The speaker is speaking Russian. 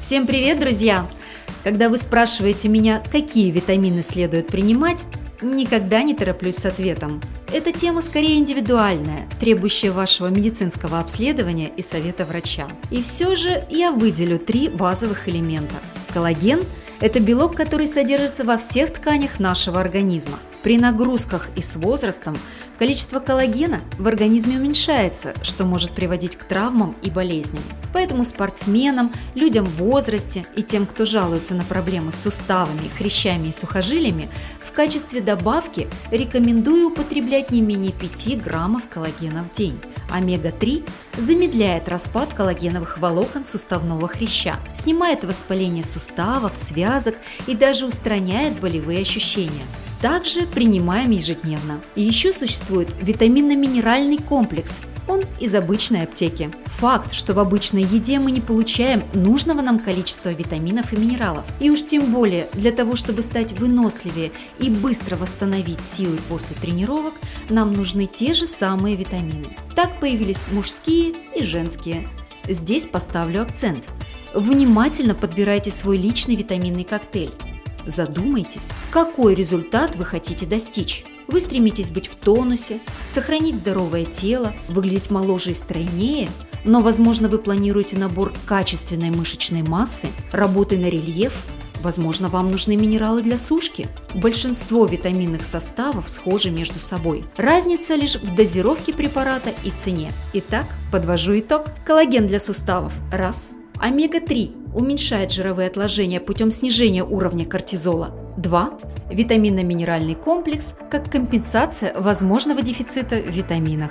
Всем привет, друзья! Когда вы спрашиваете меня, какие витамины следует принимать, никогда не тороплюсь с ответом. Эта тема скорее индивидуальная, требующая вашего медицинского обследования и совета врача. И все же я выделю три базовых элемента. Коллаген – это белок, который содержится во всех тканях нашего организма. При нагрузках и с возрастом количество коллагена в организме уменьшается, что может приводить к травмам и болезням. Поэтому спортсменам, людям в возрасте и тем, кто жалуется на проблемы с суставами, хрящами и сухожилиями, в качестве добавки рекомендую употреблять не менее 5 граммов коллагена в день. Омега-3 замедляет распад коллагеновых волокон суставного хряща, снимает воспаление суставов, связок и даже устраняет болевые ощущения также принимаем ежедневно. И еще существует витаминно-минеральный комплекс. Он из обычной аптеки. Факт, что в обычной еде мы не получаем нужного нам количества витаминов и минералов. И уж тем более для того, чтобы стать выносливее и быстро восстановить силы после тренировок, нам нужны те же самые витамины. Так появились мужские и женские. Здесь поставлю акцент. Внимательно подбирайте свой личный витаминный коктейль. Задумайтесь, какой результат вы хотите достичь. Вы стремитесь быть в тонусе, сохранить здоровое тело, выглядеть моложе и стройнее, но, возможно, вы планируете набор качественной мышечной массы, работы на рельеф, Возможно, вам нужны минералы для сушки. Большинство витаминных составов схожи между собой. Разница лишь в дозировке препарата и цене. Итак, подвожу итог. Коллаген для суставов – раз. Омега-3 уменьшает жировые отложения путем снижения уровня кортизола. 2. Витаминно-минеральный комплекс как компенсация возможного дефицита в витаминах.